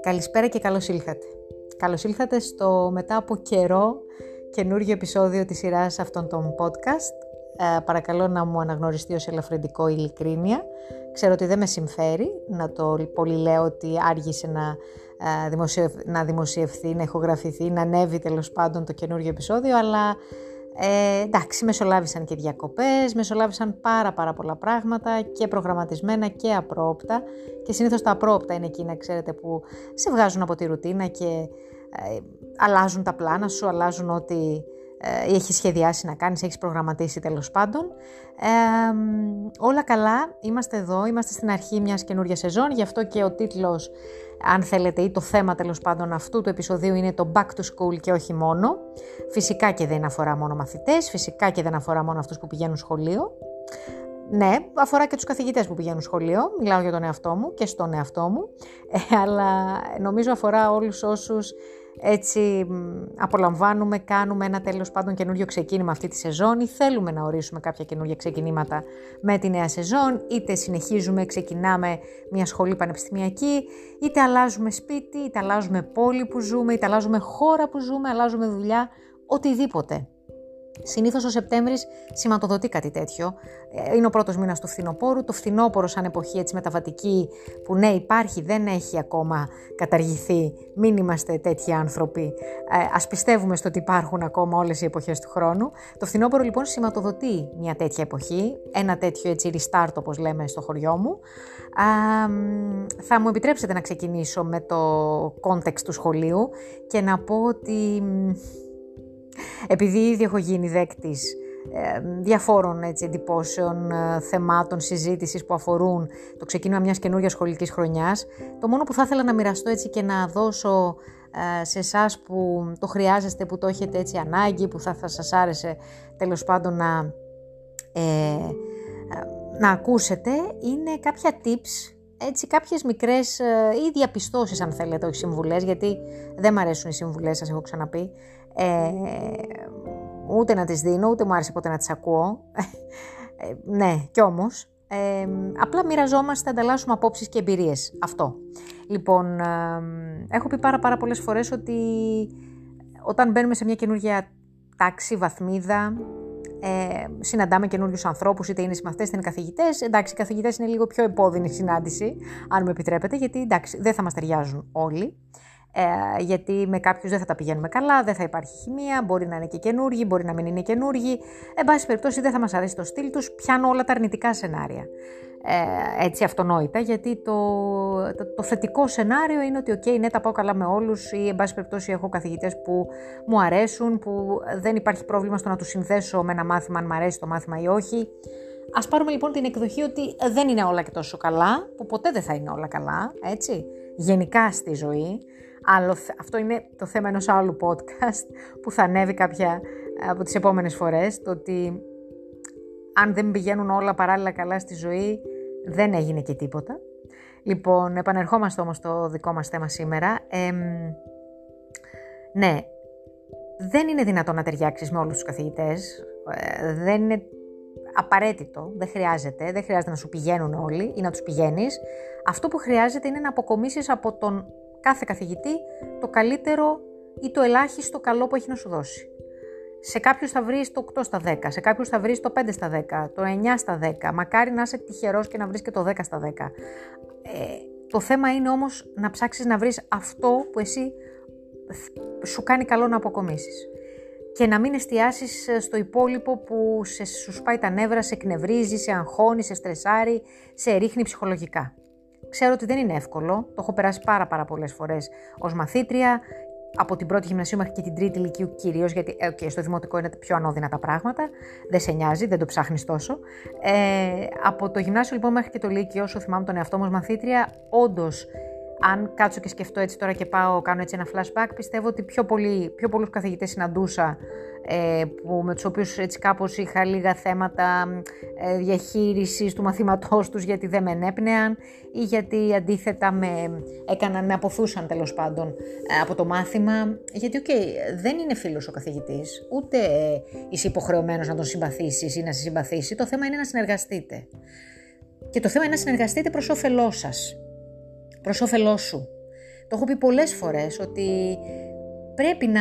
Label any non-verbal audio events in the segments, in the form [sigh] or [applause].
Καλησπέρα και καλώς ήλθατε. Καλώς ήλθατε στο μετά από καιρό καινούργιο επεισόδιο της σειράς αυτών των podcast. Ε, παρακαλώ να μου αναγνωριστεί ως ελαφρυντικό ειλικρίνεια. Ξέρω ότι δεν με συμφέρει να το πολύ λέω ότι άργησε να, ε, να δημοσιευθεί, να ηχογραφηθεί, να ανέβει τέλος πάντων το καινούργιο επεισόδιο, αλλά ε, εντάξει, μεσολάβησαν και διακοπές, μεσολάβησαν πάρα πάρα πολλά πράγματα και προγραμματισμένα και απρόπτα. Και συνήθως τα απρόπτα είναι εκείνα, ξέρετε, που σε βγάζουν από τη ρουτίνα και ε, αλλάζουν τα πλάνα σου, αλλάζουν ό,τι ε, έχει σχεδιάσει να κάνεις, έχεις προγραμματίσει τέλος πάντων. Ε, όλα καλά, είμαστε εδώ, είμαστε στην αρχή μιας καινούργιας σεζόν, γι' αυτό και ο τίτλος, αν θέλετε, ή το θέμα τέλος πάντων αυτού του επεισοδίου είναι το Back to School και όχι μόνο. Φυσικά και δεν αφορά μόνο μαθητές, φυσικά και δεν αφορά μόνο αυτούς που πηγαίνουν σχολείο. Ναι, αφορά και τους καθηγητές που πηγαίνουν σχολείο, μιλάω για τον εαυτό μου και στον εαυτό μου, ε, αλλά νομίζω αφορά όλους όσους έτσι απολαμβάνουμε, κάνουμε ένα τέλος πάντων καινούριο ξεκίνημα αυτή τη σεζόν ή θέλουμε να ορίσουμε κάποια καινούργια ξεκινήματα με τη νέα σεζόν, είτε συνεχίζουμε, ξεκινάμε μια σχολή πανεπιστημιακή, είτε αλλάζουμε σπίτι, είτε αλλάζουμε πόλη που ζούμε, είτε αλλάζουμε χώρα που ζούμε, αλλάζουμε δουλειά, οτιδήποτε. Συνήθως ο Σεπτέμβρης σηματοδοτεί κάτι τέτοιο. Ε, είναι ο πρώτος μήνας του φθινοπόρου. Το φθινόπωρο, σαν εποχή έτσι μεταβατική, που ναι, υπάρχει, δεν έχει ακόμα καταργηθεί. Μην είμαστε τέτοιοι άνθρωποι. Ε, Α πιστεύουμε στο ότι υπάρχουν ακόμα όλες οι εποχές του χρόνου. Το φθινόπωρο λοιπόν σηματοδοτεί μια τέτοια εποχή. Ένα τέτοιο έτσι restart, όπως λέμε στο χωριό μου. Α, θα μου επιτρέψετε να ξεκινήσω με το context του σχολείου και να πω ότι επειδή ήδη έχω γίνει δέκτης ε, διαφόρων έτσι, εντυπώσεων, ε, θεμάτων, συζήτησης που αφορούν το ξεκίνημα μιας καινούργιας σχολικής χρονιάς, το μόνο που θα ήθελα να μοιραστώ έτσι και να δώσω ε, σε εσάς που το χρειάζεστε, που το έχετε έτσι ανάγκη, που θα, θα σας άρεσε τέλος πάντων να, να ακούσετε, είναι κάποια tips έτσι κάποιες μικρές ή διαπιστώσεις αν θέλετε, όχι συμβουλές, γιατί δεν μου αρέσουν οι συμβουλές, σας έχω ξαναπεί, ε, ούτε να τις δίνω, ούτε μου άρεσε ποτέ να τις ακούω. Ε, ναι, κι όμως. Ε, απλά μοιραζόμαστε, ανταλλάσσουμε απόψεις και εμπειρίες. Αυτό. Λοιπόν, έχω πει πάρα πάρα πολλές φορές ότι όταν μπαίνουμε σε μια καινούργια τάξη, βαθμίδα, ε, συναντάμε καινούριους ανθρώπους, είτε είναι συμμαθητές είτε είναι καθηγητές. Εντάξει, οι καθηγητές είναι λίγο πιο επώδυνη συνάντηση, αν μου επιτρέπετε, γιατί εντάξει, δεν θα μας ταιριάζουν όλοι ε, γιατί με κάποιους δεν θα τα πηγαίνουμε καλά, δεν θα υπάρχει χημεία, μπορεί να είναι και καινούργοι, μπορεί να μην είναι καινούργοι. Εν πάση περιπτώσει, δεν θα μας αρέσει το στυλ τους, πιάνω όλα τα αρνητικά σενάρια. Ε, έτσι αυτονόητα, γιατί το, το, το, θετικό σενάριο είναι ότι, OK, ναι, τα πάω καλά με όλους, ή εν πάση περιπτώσει έχω καθηγητές που μου αρέσουν, που δεν υπάρχει πρόβλημα στο να τους συνθέσω με ένα μάθημα, αν μου αρέσει το μάθημα ή όχι. Α πάρουμε λοιπόν την εκδοχή ότι δεν είναι όλα και τόσο καλά, που ποτέ δεν θα είναι όλα καλά, έτσι, γενικά στη ζωή. Άλλο, αυτό είναι το θέμα ενός άλλου podcast που θα ανέβει κάποια από τις επόμενες φορές, το ότι αν δεν πηγαίνουν όλα παράλληλα καλά στη ζωή, δεν έγινε και τίποτα. Λοιπόν, επανερχόμαστε όμως στο δικό μας θέμα σήμερα. ναι, δεν είναι δυνατόν να ταιριάξεις με όλους τους καθηγητές. Ε, δεν είναι απαραίτητο, δεν χρειάζεται, δεν χρειάζεται να σου πηγαίνουν όλοι ή να τους πηγαίνεις. Αυτό που χρειάζεται είναι να αποκομίσεις από τον κάθε καθηγητή το καλύτερο ή το ελάχιστο καλό που έχει να σου δώσει. Σε κάποιους θα βρεις το 8 στα 10, σε κάποιους θα βρεις το 5 στα 10, το 9 στα 10. Μακάρι να είσαι τυχερός και να βρεις και το 10 στα 10. Ε, το θέμα είναι όμως να ψάξεις να βρεις αυτό που εσύ σου κάνει καλό να αποκομίσεις. Και να μην εστιάσεις στο υπόλοιπο που σε, σου σπάει τα νεύρα, σε εκνευρίζει, σε αγχώνει, σε στρεσάρει, σε ρίχνει ψυχολογικά. Ξέρω ότι δεν είναι εύκολο, το έχω περάσει πάρα πάρα πολλές φορές ως μαθήτρια, από την πρώτη γυμνασίου μέχρι και την τρίτη ηλικίου κυρίως, γιατί okay, στο δημοτικό είναι πιο ανώδυνα τα πράγματα, δεν σε νοιάζει, δεν το ψάχνεις τόσο. Ε, από το γυμνάσιο λοιπόν μέχρι και το λύκειο, όσο θυμάμαι τον εαυτό μου μαθήτρια, όντως αν κάτσω και σκεφτώ έτσι τώρα και πάω, κάνω έτσι ένα flashback, πιστεύω ότι πιο, πολύ, πιο πολλούς καθηγητές συναντούσα ε, που, με τους οποίους έτσι κάπως είχα λίγα θέματα ε, διαχείρισης του μαθήματός τους γιατί δεν με ενέπνεαν ή γιατί αντίθετα με έκαναν, με αποθούσαν τέλος πάντων ε, από το μάθημα. Γιατί, okay, δεν είναι φίλος ο καθηγητής, ούτε είσαι υποχρεωμένος να τον συμπαθήσεις ή να σε συμπαθήσει, το θέμα είναι να συνεργαστείτε. Και το θέμα είναι να συνεργαστείτε προς όφελός σας, προς όφελός σου. Το έχω πει πολλές φορές ότι πρέπει να,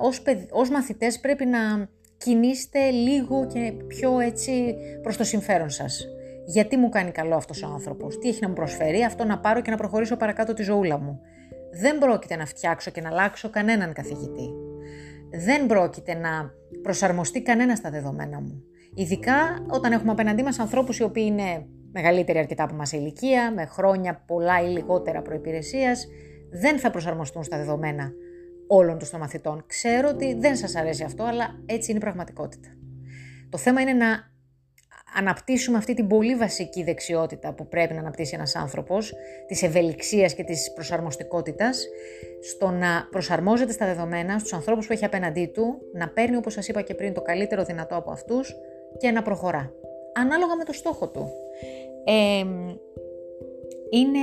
ως, ως μαθητές πρέπει να κινείστε λίγο και πιο έτσι προς το συμφέρον σας. Γιατί μου κάνει καλό αυτός ο άνθρωπος, τι έχει να μου προσφέρει, αυτό να πάρω και να προχωρήσω παρακάτω τη ζωούλα μου. Δεν πρόκειται να φτιάξω και να αλλάξω κανέναν καθηγητή. Δεν πρόκειται να προσαρμοστεί κανένας στα δεδομένα μου. Ειδικά όταν έχουμε απέναντί μας ανθρώπους οι οποίοι είναι μεγαλύτεροι αρκετά από μας ηλικία, με χρόνια πολλά ή λιγότερα προϋπηρεσίας, δεν θα προσαρμοστούν στα δεδομένα όλων των μαθητών. Ξέρω ότι δεν σας αρέσει αυτό, αλλά έτσι είναι η πραγματικότητα. Το θέμα είναι να αναπτύσσουμε αυτή την πολύ βασική δεξιότητα που πρέπει να αναπτύσσει ένας άνθρωπος, της ευελιξίας και της προσαρμοστικότητας, στο να προσαρμόζεται στα δεδομένα, στους ανθρώπους που έχει απέναντί του, να παίρνει όπως σας είπα και πριν το καλύτερο δυνατό από αυτούς και να προχωρά. Ανάλογα με το στόχο του. Είναι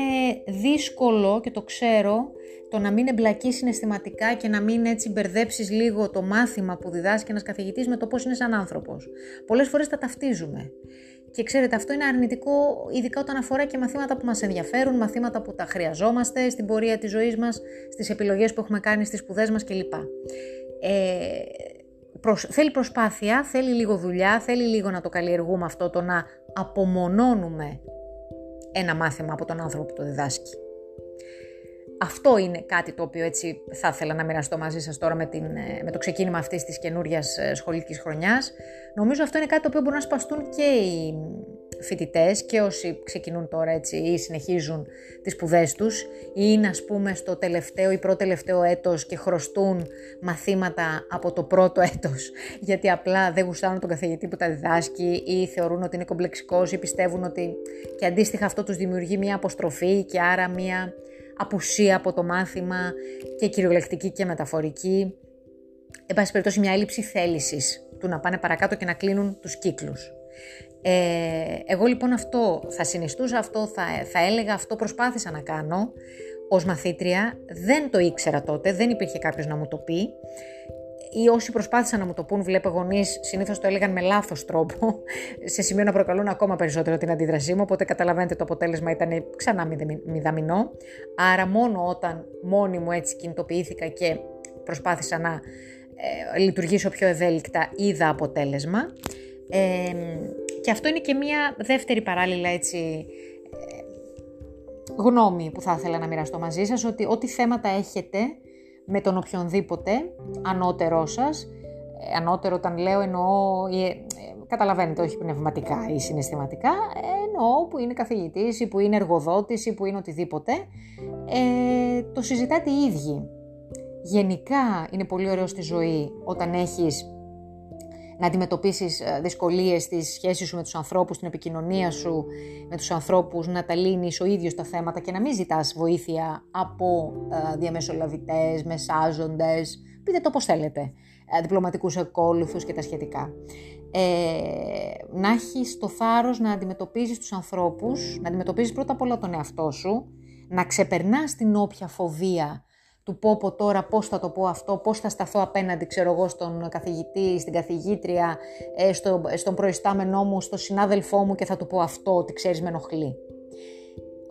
δύσκολο και το ξέρω το να μην εμπλακεί συναισθηματικά και να μην έτσι μπερδέψεις λίγο το μάθημα που διδάσκει ένας καθηγητής με το πώς είναι σαν άνθρωπος. Πολλές φορές τα ταυτίζουμε. Και ξέρετε, αυτό είναι αρνητικό, ειδικά όταν αφορά και μαθήματα που μας ενδιαφέρουν, μαθήματα που τα χρειαζόμαστε στην πορεία της ζωής μας, στις επιλογές που έχουμε κάνει στις σπουδές μας κλπ. Ε, προσ, θέλει προσπάθεια, θέλει λίγο δουλειά, θέλει λίγο να το καλλιεργούμε αυτό, το να απομονώνουμε ένα μάθημα από τον άνθρωπο που το διδάσκει. Αυτό είναι κάτι το οποίο έτσι θα ήθελα να μοιραστώ μαζί σας τώρα με, την, ε, με το ξεκίνημα αυτής της καινούριας ε, σχολικής χρονιάς. Νομίζω αυτό είναι κάτι το οποίο μπορούν να σπαστούν και οι φοιτητές και όσοι ξεκινούν τώρα έτσι ή συνεχίζουν τις σπουδές τους ή είναι ας πούμε στο τελευταίο ή πρώτο-τελευταίο έτος και χρωστούν μαθήματα από το πρώτο έτος [laughs] γιατί απλά δεν γουστάρουν τον καθηγητή που τα διδάσκει ή θεωρούν ότι είναι κομπλεξικός ή πιστεύουν ότι και αντίστοιχα αυτό τους δημιουργεί μια αποστροφή και άρα μια απουσία από το μάθημα και κυριολεκτική και μεταφορική. Εν πάση περιπτώσει μια έλλειψη θέλησης του να πάνε παρακάτω και να κλείνουν τους κύκλους. Ε, εγώ λοιπόν αυτό θα συνιστούσα, αυτό θα, θα έλεγα, αυτό προσπάθησα να κάνω ως μαθήτρια. Δεν το ήξερα τότε, δεν υπήρχε κάποιος να μου το πει ή όσοι προσπάθησαν να μου το πούν, βλέπω γονεί, συνήθως το έλεγαν με λάθος τρόπο, [laughs] σε σημείο να προκαλούν ακόμα περισσότερο την αντίδρασή μου. Οπότε καταλαβαίνετε το αποτέλεσμα ήταν ξανά μηδαμινό. Άρα, μόνο όταν μόνη μου έτσι κινητοποιήθηκα και προσπάθησα να ε, λειτουργήσω πιο ευέλικτα, είδα αποτέλεσμα. Ε, και αυτό είναι και μία δεύτερη παράλληλα έτσι ε, γνώμη που θα ήθελα να μοιραστώ μαζί σας, ότι ό,τι θέματα έχετε με τον οποιονδήποτε ανώτερό σας. Ε, ανώτερο όταν λέω εννοώ, ε, ε, καταλαβαίνετε, όχι πνευματικά ή συναισθηματικά, εννοώ που είναι καθηγητής ή που είναι εργοδότης ή που είναι οτιδήποτε. Ε, το συζητάτε οι ίδιοι. Γενικά είναι πολύ ωραίο στη ζωή όταν έχεις να αντιμετωπίσεις ε, δυσκολίες στη σχέση σου με τους ανθρώπους, στην επικοινωνία σου με τους ανθρώπους, να τα λύνεις ο ίδιος τα θέματα και να μην ζητάς βοήθεια από ε, διαμεσολαβητές, μεσάζοντες, πείτε το πώς θέλετε, ε, διπλωματικούς εκόλουθους και τα σχετικά. Ε, να έχεις το θάρρος να αντιμετωπίζεις τους ανθρώπους, να αντιμετωπίζεις πρώτα απ' όλα τον εαυτό σου, να ξεπερνάς την όποια φοβία του πω πω τώρα πώς θα το πω αυτό, πώς θα σταθώ απέναντι ξέρω εγώ στον καθηγητή, στην καθηγήτρια, ε, στο, στον προϊστάμενό μου, στον συνάδελφό μου και θα του πω αυτό ότι ξέρεις με ενοχλεί.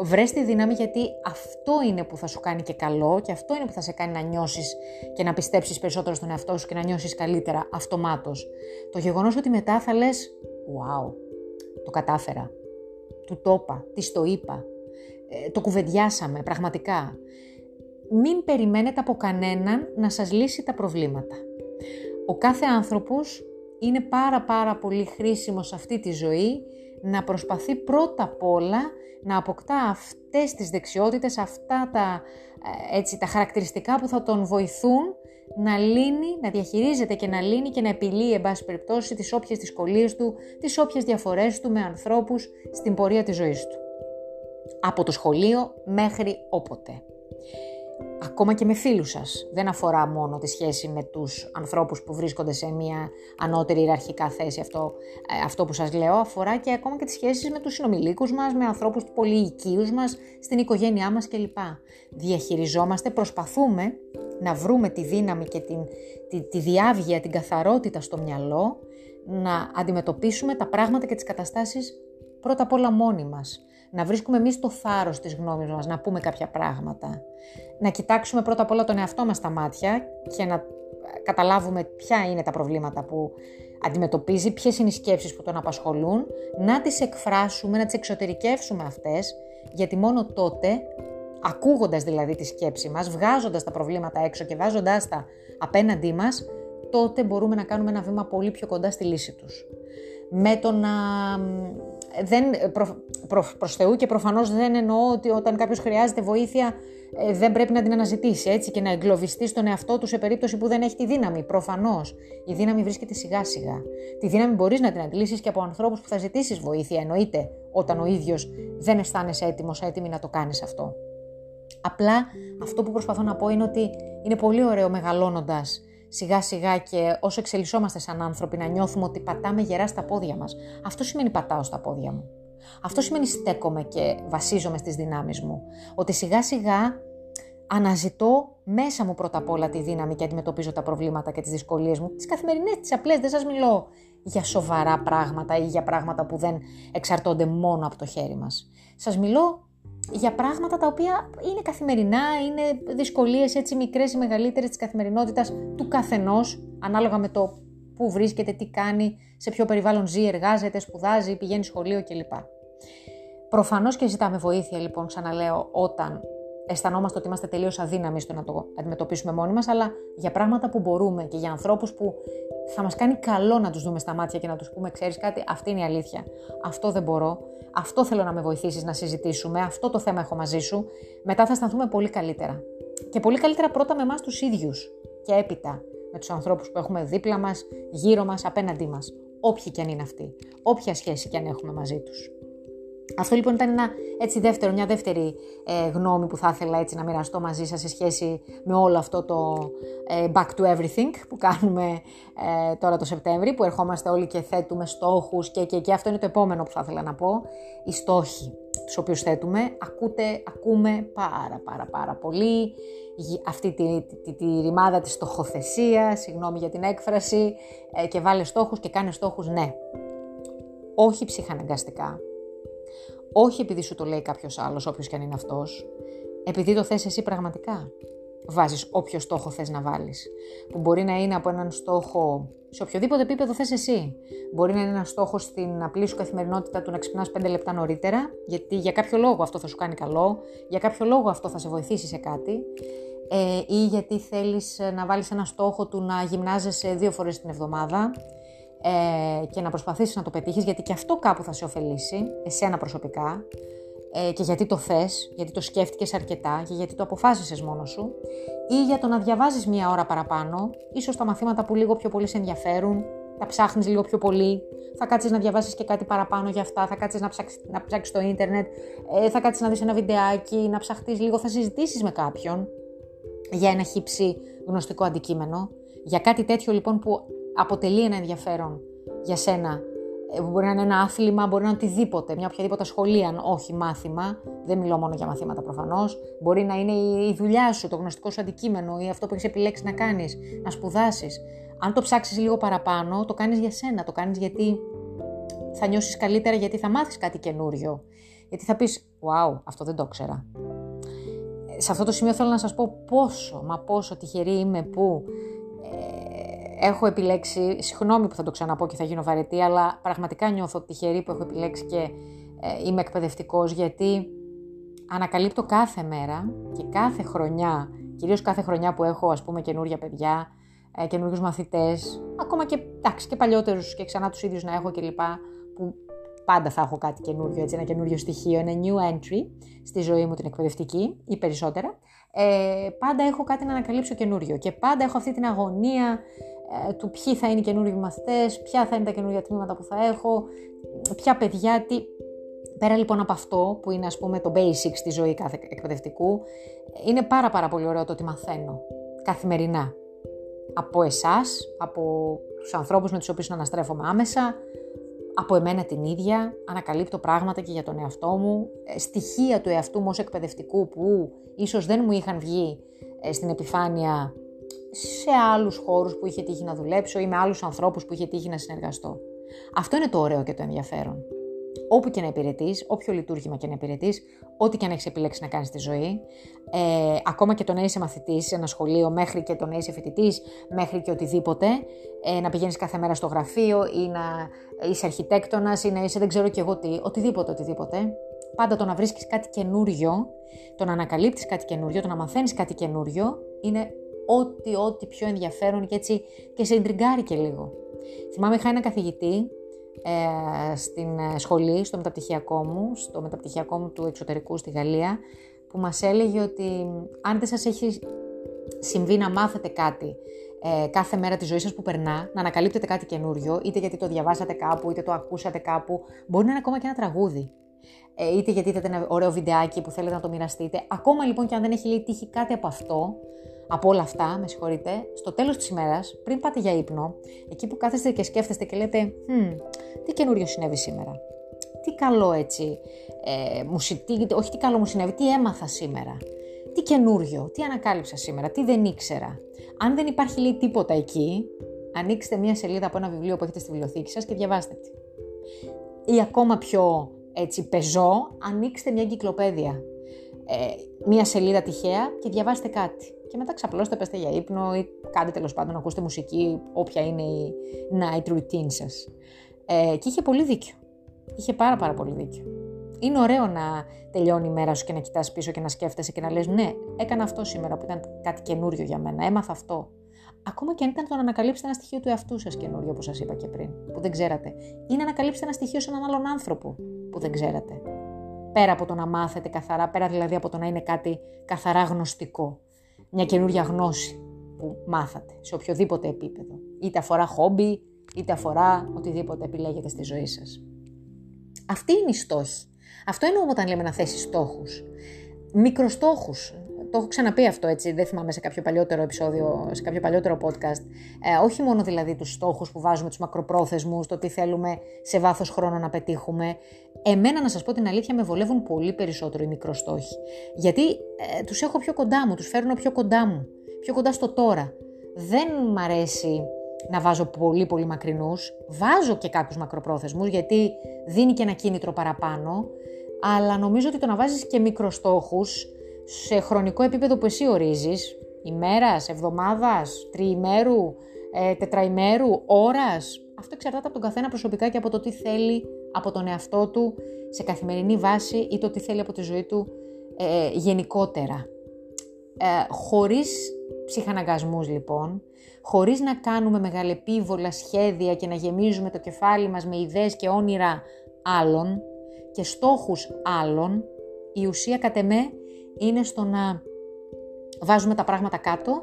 Βρες τη δύναμη γιατί αυτό είναι που θα σου κάνει και καλό και αυτό είναι που θα σε κάνει να νιώσεις και να πιστέψεις περισσότερο στον εαυτό σου και να νιώσεις καλύτερα αυτομάτως. Το γεγονός ότι μετά θα λες «Wow, το κατάφερα, του το είπα, της το είπα, ε, το κουβεντιάσαμε πραγματικά» μην περιμένετε από κανέναν να σας λύσει τα προβλήματα. Ο κάθε άνθρωπος είναι πάρα πάρα πολύ χρήσιμο σε αυτή τη ζωή να προσπαθεί πρώτα απ' όλα να αποκτά αυτές τις δεξιότητες, αυτά τα, ε, έτσι, τα χαρακτηριστικά που θα τον βοηθούν να λύνει, να διαχειρίζεται και να λύνει και να επιλύει, εν πάση περιπτώσει, τις όποιες δυσκολίες του, τις όποιες διαφορές του με ανθρώπους στην πορεία της ζωής του. Από το σχολείο μέχρι όποτε ακόμα και με φίλους σας. Δεν αφορά μόνο τη σχέση με τους ανθρώπους που βρίσκονται σε μια ανώτερη ιεραρχικά θέση αυτό, ε, αυτό που σας λέω, αφορά και ακόμα και τις σχέσεις με τους συνομιλίκους μας, με ανθρώπους πολύ οικείους μας, στην οικογένειά μας κλπ. Διαχειριζόμαστε, προσπαθούμε να βρούμε τη δύναμη και την, τη, τη διάβγεια, την καθαρότητα στο μυαλό, να αντιμετωπίσουμε τα πράγματα και τις καταστάσεις πρώτα απ' όλα μόνοι μας. Να βρίσκουμε εμείς το θάρρος της γνώμης μας, να πούμε κάποια πράγματα. Να κοιτάξουμε πρώτα απ' όλα τον εαυτό μας στα μάτια και να καταλάβουμε ποια είναι τα προβλήματα που αντιμετωπίζει, ποιες είναι οι σκέψεις που τον απασχολούν, να τις εκφράσουμε, να τις εξωτερικεύσουμε αυτές, γιατί μόνο τότε, ακούγοντας δηλαδή τη σκέψη μας, βγάζοντας τα προβλήματα έξω και βάζοντάς τα απέναντί μας, τότε μπορούμε να κάνουμε ένα βήμα πολύ πιο κοντά στη λύση τους. Με το να... Δεν, προ, προ, προς Θεού και προφανώς δεν εννοώ ότι όταν κάποιος χρειάζεται βοήθεια ε, δεν πρέπει να την αναζητήσει έτσι και να εγκλωβιστεί στον εαυτό του σε περίπτωση που δεν έχει τη δύναμη. Προφανώς. Η δύναμη βρίσκεται σιγά σιγά. Τη δύναμη μπορείς να την αντλήσεις και από ανθρώπους που θα ζητήσεις βοήθεια, εννοείται, όταν ο ίδιος δεν αισθάνεσαι έτοιμος, έτοιμη να το κάνεις αυτό. Απλά αυτό που προσπαθώ να πω είναι ότι είναι πολύ ωραίο μεγαλώνοντας σιγά σιγά και όσο εξελισσόμαστε σαν άνθρωποι να νιώθουμε ότι πατάμε γερά στα πόδια μας. Αυτό σημαίνει πατάω στα πόδια μου. Αυτό σημαίνει στέκομαι και βασίζομαι στις δυνάμεις μου. Ότι σιγά σιγά αναζητώ μέσα μου πρώτα απ' όλα τη δύναμη και αντιμετωπίζω τα προβλήματα και τις δυσκολίες μου. Τις καθημερινές, τις απλές, δεν σας μιλώ για σοβαρά πράγματα ή για πράγματα που δεν εξαρτώνται μόνο από το χέρι μας. Σας μιλώ για πράγματα τα οποία είναι καθημερινά, είναι δυσκολίες έτσι μικρές ή μεγαλύτερες της καθημερινότητας του καθενός, ανάλογα με το πού βρίσκεται, τι κάνει, σε ποιο περιβάλλον ζει, εργάζεται, σπουδάζει, πηγαίνει σχολείο κλπ. Προφανώς και ζητάμε βοήθεια λοιπόν, ξαναλέω, όταν αισθανόμαστε ότι είμαστε τελείως αδύναμοι στο να το αντιμετωπίσουμε μόνοι μας, αλλά για πράγματα που μπορούμε και για ανθρώπους που θα μας κάνει καλό να τους δούμε στα μάτια και να τους πούμε, ξέρεις κάτι, αυτή είναι η αλήθεια, αυτό δεν μπορώ, αυτό θέλω να με βοηθήσεις να συζητήσουμε, αυτό το θέμα έχω μαζί σου, μετά θα αισθανθούμε πολύ καλύτερα. Και πολύ καλύτερα πρώτα με εμάς τους ίδιους και έπειτα με τους ανθρώπους που έχουμε δίπλα μας, γύρω μας, απέναντί μας. Όποιοι και αν είναι αυτοί, όποια σχέση και αν έχουμε μαζί τους. Αυτό λοιπόν ήταν ένα έτσι δεύτερο, μια δεύτερη ε, γνώμη που θα ήθελα έτσι να μοιραστώ μαζί σας σε σχέση με όλο αυτό το ε, back to everything που κάνουμε ε, τώρα το Σεπτέμβρη, που ερχόμαστε όλοι και θέτουμε στόχους και, και, και αυτό είναι το επόμενο που θα ήθελα να πω, οι στόχοι τους οποίους θέτουμε, ακούτε, ακούμε πάρα πάρα πάρα πολύ αυτή τη, τη, τη, ρημάδα της στοχοθεσίας, συγγνώμη για την έκφραση, ε, και βάλε στόχους και κάνε στόχους, ναι. Όχι ψυχαναγκαστικά, όχι επειδή σου το λέει κάποιος άλλος, όποιος και αν είναι αυτός, επειδή το θες εσύ πραγματικά. Βάζεις όποιο στόχο θες να βάλεις. Που μπορεί να είναι από έναν στόχο σε οποιοδήποτε επίπεδο θες εσύ. Μπορεί να είναι ένας στόχος στην απλή σου καθημερινότητα του να ξυπνάς 5 λεπτά νωρίτερα, γιατί για κάποιο λόγο αυτό θα σου κάνει καλό, για κάποιο λόγο αυτό θα σε βοηθήσει σε κάτι, ε, ή γιατί θέλεις να βάλεις ένα στόχο του να γυμνάζεσαι δύο φορές την εβδομάδα, ε, και να προσπαθήσεις να το πετύχεις γιατί και αυτό κάπου θα σε ωφελήσει, εσένα προσωπικά. Ε, και γιατί το θες, γιατί το σκέφτηκες αρκετά και γιατί το αποφάσισες μόνος σου. Ή για το να διαβάζεις μία ώρα παραπάνω, ίσως τα μαθήματα που λίγο πιο πολύ σε ενδιαφέρουν, τα ψάχνεις λίγο πιο πολύ, θα κάτσεις να διαβάσεις και κάτι παραπάνω για αυτά, θα κάτσεις να ψάξεις, να ψάξεις στο ίντερνετ, ε, θα κάτσεις να δεις ένα βιντεάκι, να ψαχτείς λίγο, θα συζητήσεις με κάποιον για ένα χύψη γνωστικό αντικείμενο. Για κάτι τέτοιο λοιπόν που αποτελεί ένα ενδιαφέρον για σένα. Ε, μπορεί να είναι ένα άθλημα, μπορεί να είναι οτιδήποτε, μια οποιαδήποτε σχολεία, αν όχι μάθημα. Δεν μιλώ μόνο για μαθήματα προφανώς. Μπορεί να είναι η δουλειά σου, το γνωστικό σου αντικείμενο ή αυτό που έχεις επιλέξει να κάνεις, να σπουδάσεις. Αν το ψάξεις λίγο παραπάνω, το κάνεις για σένα. Το κάνεις γιατί θα νιώσεις καλύτερα, γιατί θα μάθεις κάτι καινούριο. Γιατί θα πεις, Wow, αυτό δεν το ήξερα. Ε, σε αυτό το σημείο θέλω να σας πω πόσο, μα πόσο τυχερή είμαι που έχω επιλέξει, συγγνώμη που θα το ξαναπώ και θα γίνω βαρετή, αλλά πραγματικά νιώθω τυχερή που έχω επιλέξει και ε, είμαι εκπαιδευτικός γιατί ανακαλύπτω κάθε μέρα και κάθε χρονιά, κυρίως κάθε χρονιά που έχω ας πούμε καινούργια παιδιά, ε, καινούριους μαθητές, ακόμα και, εντάξει, και παλιότερους και ξανά τους ίδιους να έχω κλπ. που πάντα θα έχω κάτι καινούριο, έτσι, ένα καινούριο στοιχείο, ένα new entry στη ζωή μου την εκπαιδευτική ή περισσότερα. Ε, πάντα έχω κάτι να ανακαλύψω καινούριο και πάντα έχω αυτή την αγωνία ε, του ποιοι θα είναι οι καινούργιοι μαθητές, ποια θα είναι τα καινούργια τμήματα που θα έχω, ποια παιδιά, τι... Πέρα λοιπόν από αυτό που είναι ας πούμε το basic στη ζωή κάθε εκπαιδευτικού, είναι πάρα πάρα πολύ ωραίο το ότι μαθαίνω καθημερινά. Από εσάς, από τους ανθρώπους με τους οποίους αναστρέφομαι άμεσα, από εμένα την ίδια, ανακαλύπτω πράγματα και για τον εαυτό μου, ε, στοιχεία του εαυτού μου ως εκπαιδευτικού που ίσως δεν μου είχαν βγει ε, στην επιφάνεια σε άλλους χώρους που είχε τύχει να δουλέψω ή με άλλους ανθρώπους που είχε τύχει να συνεργαστώ. Αυτό είναι το ωραίο και το ενδιαφέρον. όπου και να υπηρετείς, όποιο λειτουργήμα και να υπηρετείς, ό,τι και αν έχεις επιλέξει να κάνεις στη ζωή. Ε, ακόμα και το να είσαι μαθητής σε ένα σχολείο, μέχρι και το να είσαι φοιτητής, μέχρι και οτιδήποτε. Ε, να πηγαίνεις κάθε μέρα στο γραφείο ή να είσαι αρχιτέκτονας ή να είσαι δεν ξέρω και εγώ τι, οτιδήποτε, οτιδήποτε. Πάντα το να βρίσκεις κάτι καινούριο, το να ανακαλύπτεις κάτι καινούριο, το να μαθαίνεις κάτι καινούριο, είναι ό,τι, ό,τι πιο ενδιαφέρον και έτσι και σε εντριγκάρει και λίγο. Θυμάμαι, είχα ένα καθηγητή ε, στην ε, σχολή, στο μεταπτυχιακό μου, στο μεταπτυχιακό μου του εξωτερικού στη Γαλλία, που μας έλεγε ότι αν δεν σας έχει συμβεί να μάθετε κάτι ε, κάθε μέρα της ζωής σας που περνά, να ανακαλύπτετε κάτι καινούριο, είτε γιατί το διαβάσατε κάπου, είτε το ακούσατε κάπου, μπορεί να είναι ακόμα και ένα τραγούδι. Ε, είτε γιατί είδατε ένα ωραίο βιντεάκι που θέλετε να το μοιραστείτε. Ακόμα λοιπόν και αν δεν έχει λέει τύχει κάτι από αυτό, από όλα αυτά, με συγχωρείτε, στο τέλος της ημέρας, πριν πάτε για ύπνο, εκεί που κάθεστε και σκέφτεστε και λέτε hm, τι καινούριο συνέβη σήμερα, τι καλό έτσι, ε, μου, τι, όχι τι καλό μου συνέβη, τι έμαθα σήμερα, τι καινούριο, τι ανακάλυψα σήμερα, τι δεν ήξερα. Αν δεν υπάρχει λέει τίποτα εκεί, ανοίξτε μία σελίδα από ένα βιβλίο που έχετε στη βιβλιοθήκη σας και διαβάστε τη. Ή ακόμα πιο έτσι πεζό, ανοίξτε μια εγκυκλοπαίδεια. Ε, μία σελίδα τυχαία και διαβάστε κάτι και μετά ξαπλώστε, πέστε για ύπνο ή κάντε τέλος πάντων να ακούσετε μουσική, όποια είναι η night routine σας. Ε, και είχε πολύ δίκιο. Είχε πάρα πάρα πολύ δίκιο. Είναι ωραίο να τελειώνει η μέρα σου και να κοιτάς πίσω και να σκέφτεσαι και να λες ναι, έκανα αυτό σήμερα που ήταν κάτι καινούριο για μένα, έμαθα αυτό. Ακόμα και αν ήταν το να ανακαλύψετε ένα στοιχείο του εαυτού σας καινούριο, όπως σας είπα και πριν, που δεν ξέρατε. Ή να ανακαλύψετε ένα στοιχείο σε έναν άλλον άνθρωπο που δεν ξέρατε. Πέρα από το να μάθετε καθαρά, πέρα δηλαδή από το να είναι κάτι καθαρά γνωστικό μια καινούργια γνώση που μάθατε σε οποιοδήποτε επίπεδο. Είτε αφορά χόμπι, είτε αφορά οτιδήποτε επιλέγετε στη ζωή σας. Αυτή είναι η στόχη. Αυτό εννοούμε όταν λέμε να θέσει στόχους. Μικροστόχους. Το έχω ξαναπεί αυτό έτσι, δεν θυμάμαι σε κάποιο παλιότερο επεισόδιο, σε κάποιο παλιότερο podcast. Ε, όχι μόνο δηλαδή τους στόχους που βάζουμε, τους μακροπρόθεσμους, το τι θέλουμε σε βάθος χρόνου να πετύχουμε. Εμένα να σας πω την αλήθεια με βολεύουν πολύ περισσότερο οι μικροστόχοι. Γιατί ε, τους έχω πιο κοντά μου, τους φέρνω πιο κοντά μου, πιο κοντά στο τώρα. Δεν μ' αρέσει να βάζω πολύ πολύ μακρινούς, βάζω και κάποιους μακροπρόθεσμους γιατί δίνει και ένα κίνητρο παραπάνω, αλλά νομίζω ότι το να βάζεις και μικροστόχους σε χρονικό επίπεδο που εσύ ορίζεις, ημέρας, εβδομάδας, τριημέρου, ε, τετραημέρου, ώρας, αυτό εξαρτάται από τον καθένα προσωπικά και από το τι θέλει από τον εαυτό του σε καθημερινή βάση ή το τι θέλει από τη ζωή του ε, γενικότερα. Ε, χωρίς ψυχαναγκασμούς λοιπόν, χωρίς να κάνουμε μεγαλεπίβολα σχέδια και να γεμίζουμε το κεφάλι μας με ιδέες και όνειρα άλλων και στόχους άλλων, η ουσία κατ' εμέ είναι στο να βάζουμε τα πράγματα κάτω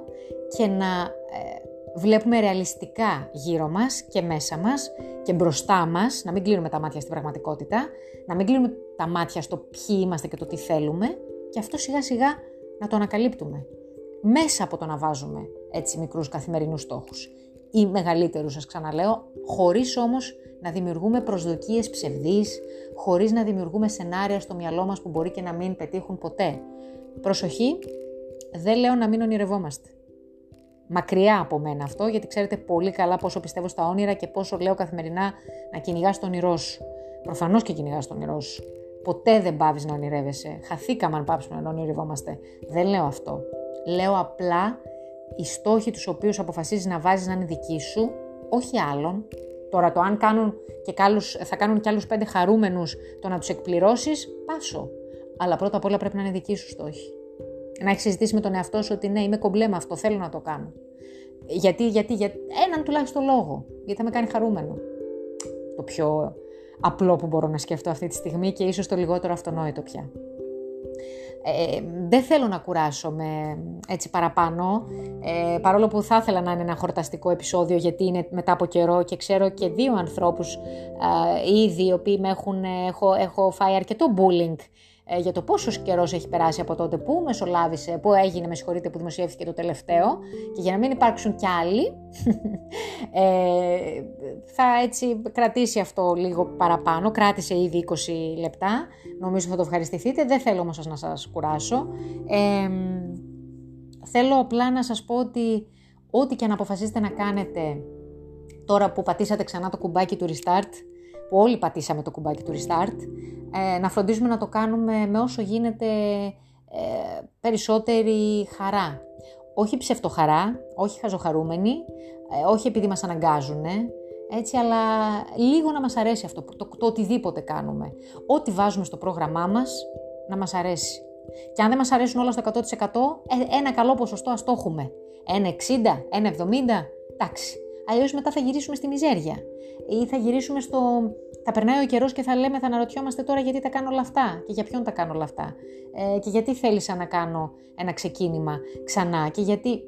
και να ε, βλέπουμε ρεαλιστικά γύρω μας και μέσα μας και μπροστά μας, να μην κλείνουμε τα μάτια στην πραγματικότητα, να μην κλείνουμε τα μάτια στο ποιοι είμαστε και το τι θέλουμε και αυτό σιγά σιγά να το ανακαλύπτουμε. Μέσα από το να βάζουμε έτσι μικρούς καθημερινούς στόχους ή μεγαλύτερους σας ξαναλέω, χωρίς όμως να δημιουργούμε προσδοκίες ψευδείς, χωρίς να δημιουργούμε σενάρια στο μυαλό μας που μπορεί και να μην πετύχουν ποτέ. Προσοχή, δεν λέω να μην ονειρευόμαστε. Μακριά από μένα αυτό, γιατί ξέρετε πολύ καλά πόσο πιστεύω στα όνειρα και πόσο λέω καθημερινά να κυνηγάς το όνειρό σου. Προφανώς και κυνηγάς το όνειρό σου. Ποτέ δεν πάβεις να ονειρεύεσαι. Χαθήκαμε αν πάψουμε να ονειρευόμαστε. Δεν λέω αυτό. Λέω απλά οι στόχοι τους οποίους αποφασίζεις να βάζεις να είναι δικοί σου, όχι άλλων. Τώρα το αν κάνουν και κάλους, θα κάνουν κι άλλους πέντε χαρούμενους το να τους εκπληρώσεις, πάσο. Αλλά πρώτα απ' όλα πρέπει να είναι δικοί σου στόχοι. Να έχεις συζητήσει με τον εαυτό σου ότι ναι, είμαι κομπλέ με αυτό, θέλω να το κάνω. Γιατί, γιατί, για έναν τουλάχιστον λόγο. Γιατί θα με κάνει χαρούμενο. Το πιο απλό που μπορώ να σκεφτώ αυτή τη στιγμή και ίσως το λιγότερο αυτονόητο πια. Ε, δεν θέλω να κουράσω με έτσι παραπάνω, ε, παρόλο που θα ήθελα να είναι ένα χορταστικό επεισόδιο γιατί είναι μετά από καιρό και ξέρω και δύο ανθρώπους ε, ήδη οι οποίοι με έχουν, έχω, έχω φάει αρκετό bullying ε, για το πόσο καιρός έχει περάσει από τότε που μεσολάβησε, που έγινε, με συγχωρείτε, που δημοσιεύθηκε το τελευταίο και για να μην υπάρξουν κι άλλοι, [laughs] ε, θα έτσι κρατήσει αυτό λίγο παραπάνω, κράτησε ήδη 20 λεπτά, νομίζω θα το ευχαριστηθείτε, δεν θέλω όμως να σας κουράσω. Ε, θέλω απλά να σας πω ότι ό,τι και αν αποφασίσετε να κάνετε τώρα που πατήσατε ξανά το κουμπάκι του restart, που όλοι πατήσαμε το κουμπάκι του restart, ε, να φροντίζουμε να το κάνουμε με όσο γίνεται ε, περισσότερη χαρά. Όχι ψευτοχαρά, όχι χαζοχαρούμενη, ε, όχι επειδή μας αναγκάζουν, έτσι, αλλά λίγο να μας αρέσει αυτό, το, το, το οτιδήποτε κάνουμε. Ό,τι βάζουμε στο πρόγραμμά μας, να μας αρέσει. Και αν δεν μας αρέσουν όλα στο 100%, ε, ένα καλό ποσοστό ας το έχουμε. Ένα 60, ένα 70, εντάξει. Αλλιώς μετά θα γυρίσουμε στη μιζέρια. Ή θα γυρίσουμε στο... Θα περνάει ο καιρός και θα λέμε, θα αναρωτιόμαστε τώρα γιατί τα κάνω όλα αυτά και για ποιον τα κάνω όλα αυτά. Ε, και γιατί θέλησα να κάνω ένα ξεκίνημα ξανά και γιατί...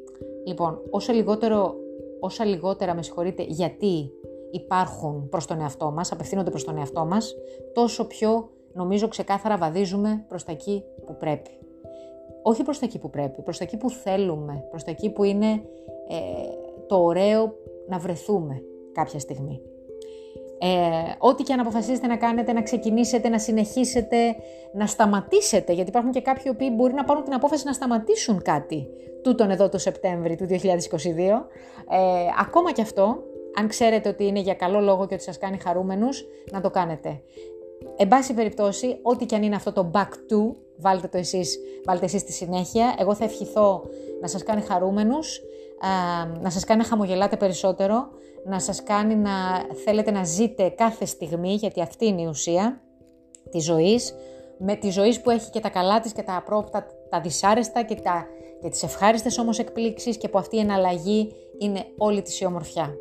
Λοιπόν, όσο λιγότερο, όσα λιγότερα με συγχωρείτε γιατί υπάρχουν προς τον εαυτό μας, απευθύνονται προς τον εαυτό μας, τόσο πιο νομίζω ξεκάθαρα βαδίζουμε προς τα εκεί που πρέπει. Όχι προς τα εκεί που πρέπει, προς τα εκεί που θέλουμε, προς τα εκεί που είναι ε, το ωραίο να βρεθούμε κάποια στιγμή. Ε, ό,τι και αν αποφασίσετε να κάνετε, να ξεκινήσετε, να συνεχίσετε, να σταματήσετε, γιατί υπάρχουν και κάποιοι που μπορεί να πάρουν την απόφαση να σταματήσουν κάτι τούτον εδώ το Σεπτέμβρη του 2022. Ε, ακόμα και αυτό, αν ξέρετε ότι είναι για καλό λόγο και ότι σας κάνει χαρούμενους, να το κάνετε. Εν πάση περιπτώσει, ό,τι και αν είναι αυτό το back to, βάλτε το εσείς, βάλτε εσείς στη συνέχεια. Εγώ θα ευχηθώ να σας κάνει χαρούμενους, να σας κάνει να χαμογελάτε περισσότερο, να σας κάνει να θέλετε να ζείτε κάθε στιγμή, γιατί αυτή είναι η ουσία της ζωής, με τη ζωή που έχει και τα καλά της και τα απρόπτα, τα δυσάρεστα και, τα, και τις ευχάριστες όμως εκπλήξεις και που αυτή η εναλλαγή είναι όλη της η ομορφιά.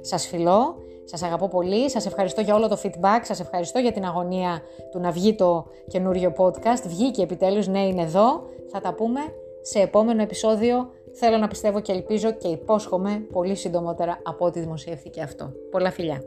Σας φιλώ, σας αγαπώ πολύ, σας ευχαριστώ για όλο το feedback, σας ευχαριστώ για την αγωνία του να βγει το καινούριο podcast. Βγήκε επιτέλους, ναι είναι εδώ, θα τα πούμε σε επόμενο επεισόδιο. Θέλω να πιστεύω και ελπίζω και υπόσχομαι πολύ συντομότερα από ό,τι δημοσιεύθηκε αυτό. Πολλά φιλιά!